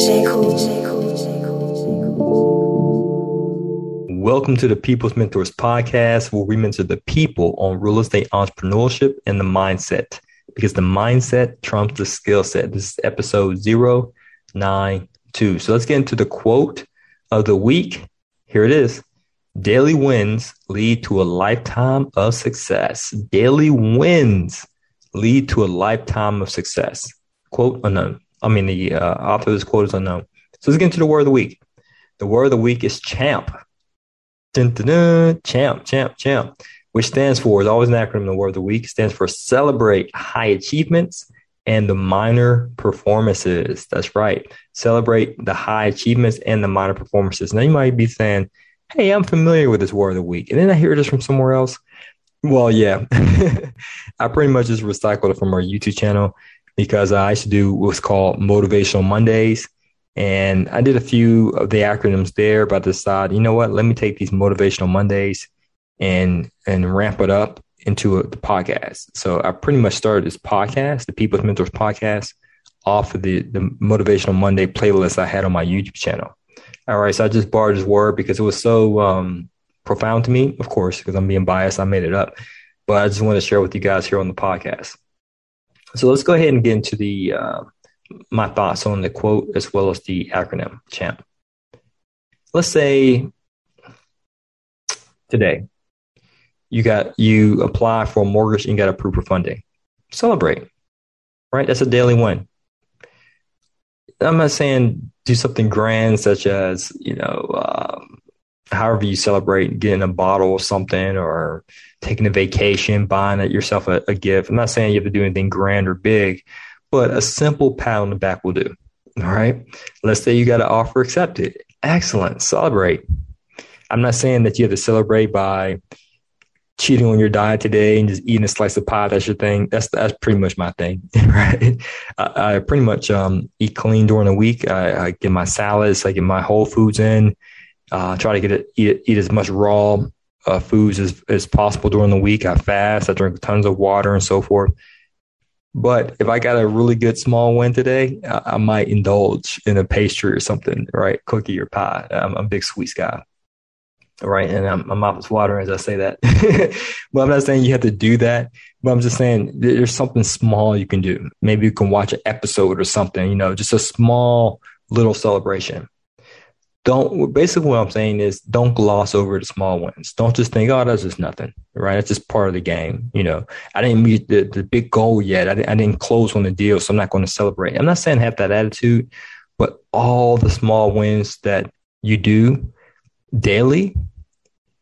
Welcome to the People's Mentors podcast, where we mentor the people on real estate entrepreneurship and the mindset, because the mindset trumps the skill set. This is episode 092. So let's get into the quote of the week. Here it is Daily wins lead to a lifetime of success. Daily wins lead to a lifetime of success. Quote unknown. I mean, the uh, author of this quote is unknown. So let's get into the word of the week. The word of the week is champ. Dun, dun, dun, champ, champ, champ, which stands for, is always an acronym, the word of the week, stands for celebrate high achievements and the minor performances. That's right. Celebrate the high achievements and the minor performances. Now you might be saying, Hey, I'm familiar with this word of the week. And then I hear this from somewhere else. Well, yeah, I pretty much just recycled it from our YouTube channel because I used to do what's called Motivational Mondays. And I did a few of the acronyms there, but I decided, you know what, let me take these Motivational Mondays and and ramp it up into a, the podcast. So I pretty much started this podcast, the People's Mentors podcast, off of the, the Motivational Monday playlist I had on my YouTube channel. All right, so I just borrowed his word because it was so um, profound to me, of course, because I'm being biased. I made it up, but I just want to share with you guys here on the podcast. So let's go ahead and get into the uh, my thoughts on the quote as well as the acronym champ. Let's say today you got you apply for a mortgage and you got approved for funding. Celebrate, right? That's a daily win. I'm not saying do something grand, such as you know, um, however you celebrate getting a bottle or something, or taking a vacation, buying yourself a, a gift. I'm not saying you have to do anything grand or big, but a simple pat on the back will do. All right. Let's say you got an offer accepted. Excellent. Celebrate. I'm not saying that you have to celebrate by cheating on your diet today and just eating a slice of pie. That's your thing. That's that's pretty much my thing, right? I, I pretty much um, eat clean during the week. I, I, get my salads. I get my whole foods in. Uh, try to get it, eat, eat as much raw uh, foods as, as possible during the week. I fast. I drink tons of water and so forth. But if I got a really good small win today, I, I might indulge in a pastry or something, right? Cookie or pie. I'm, a big sweets guy right? And I'm, my mouth is watering as I say that. but I'm not saying you have to do that. But I'm just saying there's something small you can do. Maybe you can watch an episode or something, you know, just a small little celebration. Don't basically what I'm saying is don't gloss over the small wins. Don't just think, oh, that's just nothing, right? It's just part of the game. You know, I didn't meet the, the big goal yet. I I didn't close on the deal, so I'm not going to celebrate. I'm not saying have that attitude, but all the small wins that you do daily,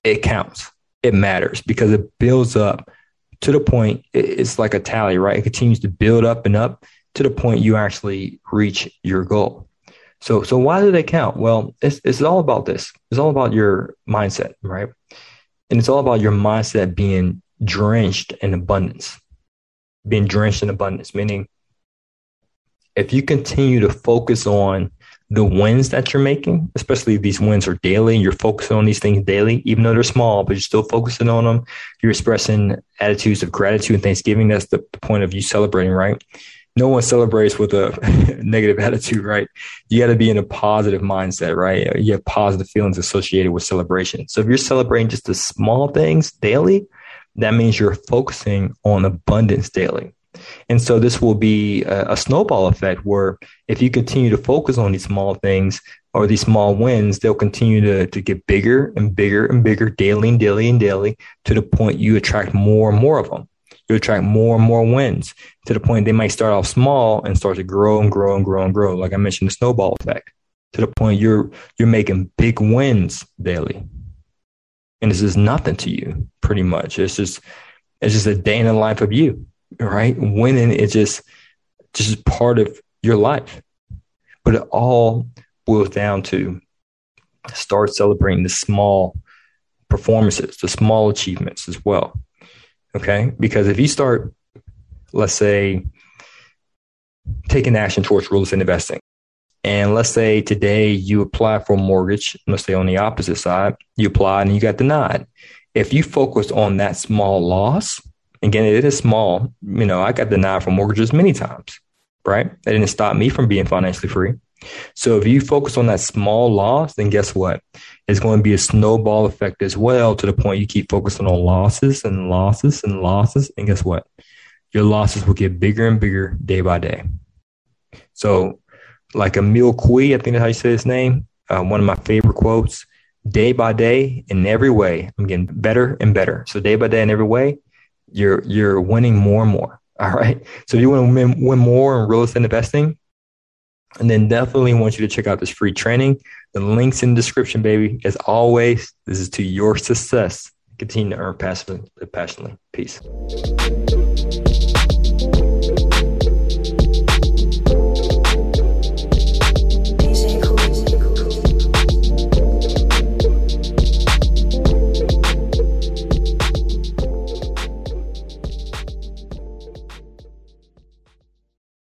it counts. It matters because it builds up to the point it's like a tally, right? It continues to build up and up to the point you actually reach your goal. So, so why do they count? Well, it's, it's all about this. It's all about your mindset, right? And it's all about your mindset being drenched in abundance, being drenched in abundance, meaning if you continue to focus on the wins that you're making, especially these wins are daily, you're focusing on these things daily, even though they're small, but you're still focusing on them. You're expressing attitudes of gratitude and thanksgiving. That's the point of you celebrating, right? No one celebrates with a negative attitude, right? You got to be in a positive mindset, right? You have positive feelings associated with celebration. So if you're celebrating just the small things daily, that means you're focusing on abundance daily. And so this will be a, a, snowball effect where if you continue to focus on these small things or these small wins, they'll continue to, to get bigger and bigger and bigger daily and daily and daily to the point you attract more and more of them. You attract more and more wins to the point they might start off small and start to grow and grow and grow and grow. Like I mentioned, the snowball effect to the point you're you're making big wins daily. And this is nothing to you, pretty much. It's just it's just a day in the life of you right? Winning is just just part of your life. But it all boils down to start celebrating the small performances, the small achievements as well. Okay? Because if you start, let's say, taking action towards real estate investing, and let's say today you apply for a mortgage, let's say on the opposite side, you applied and you got denied. If you focus on that small loss, Again, it is small. You know, I got denied for mortgages many times, right? That didn't stop me from being financially free. So if you focus on that small loss, then guess what? It's going to be a snowball effect as well to the point you keep focusing on losses and losses and losses. And guess what? Your losses will get bigger and bigger day by day. So, like Émile Coué, I think that's how you say his name, uh, one of my favorite quotes day by day in every way, I'm getting better and better. So, day by day in every way, you're, you're winning more and more. All right. So, if you want to win, win more in real estate investing, and then definitely want you to check out this free training. The link's in the description, baby. As always, this is to your success. Continue to earn passionately. passionately. Peace.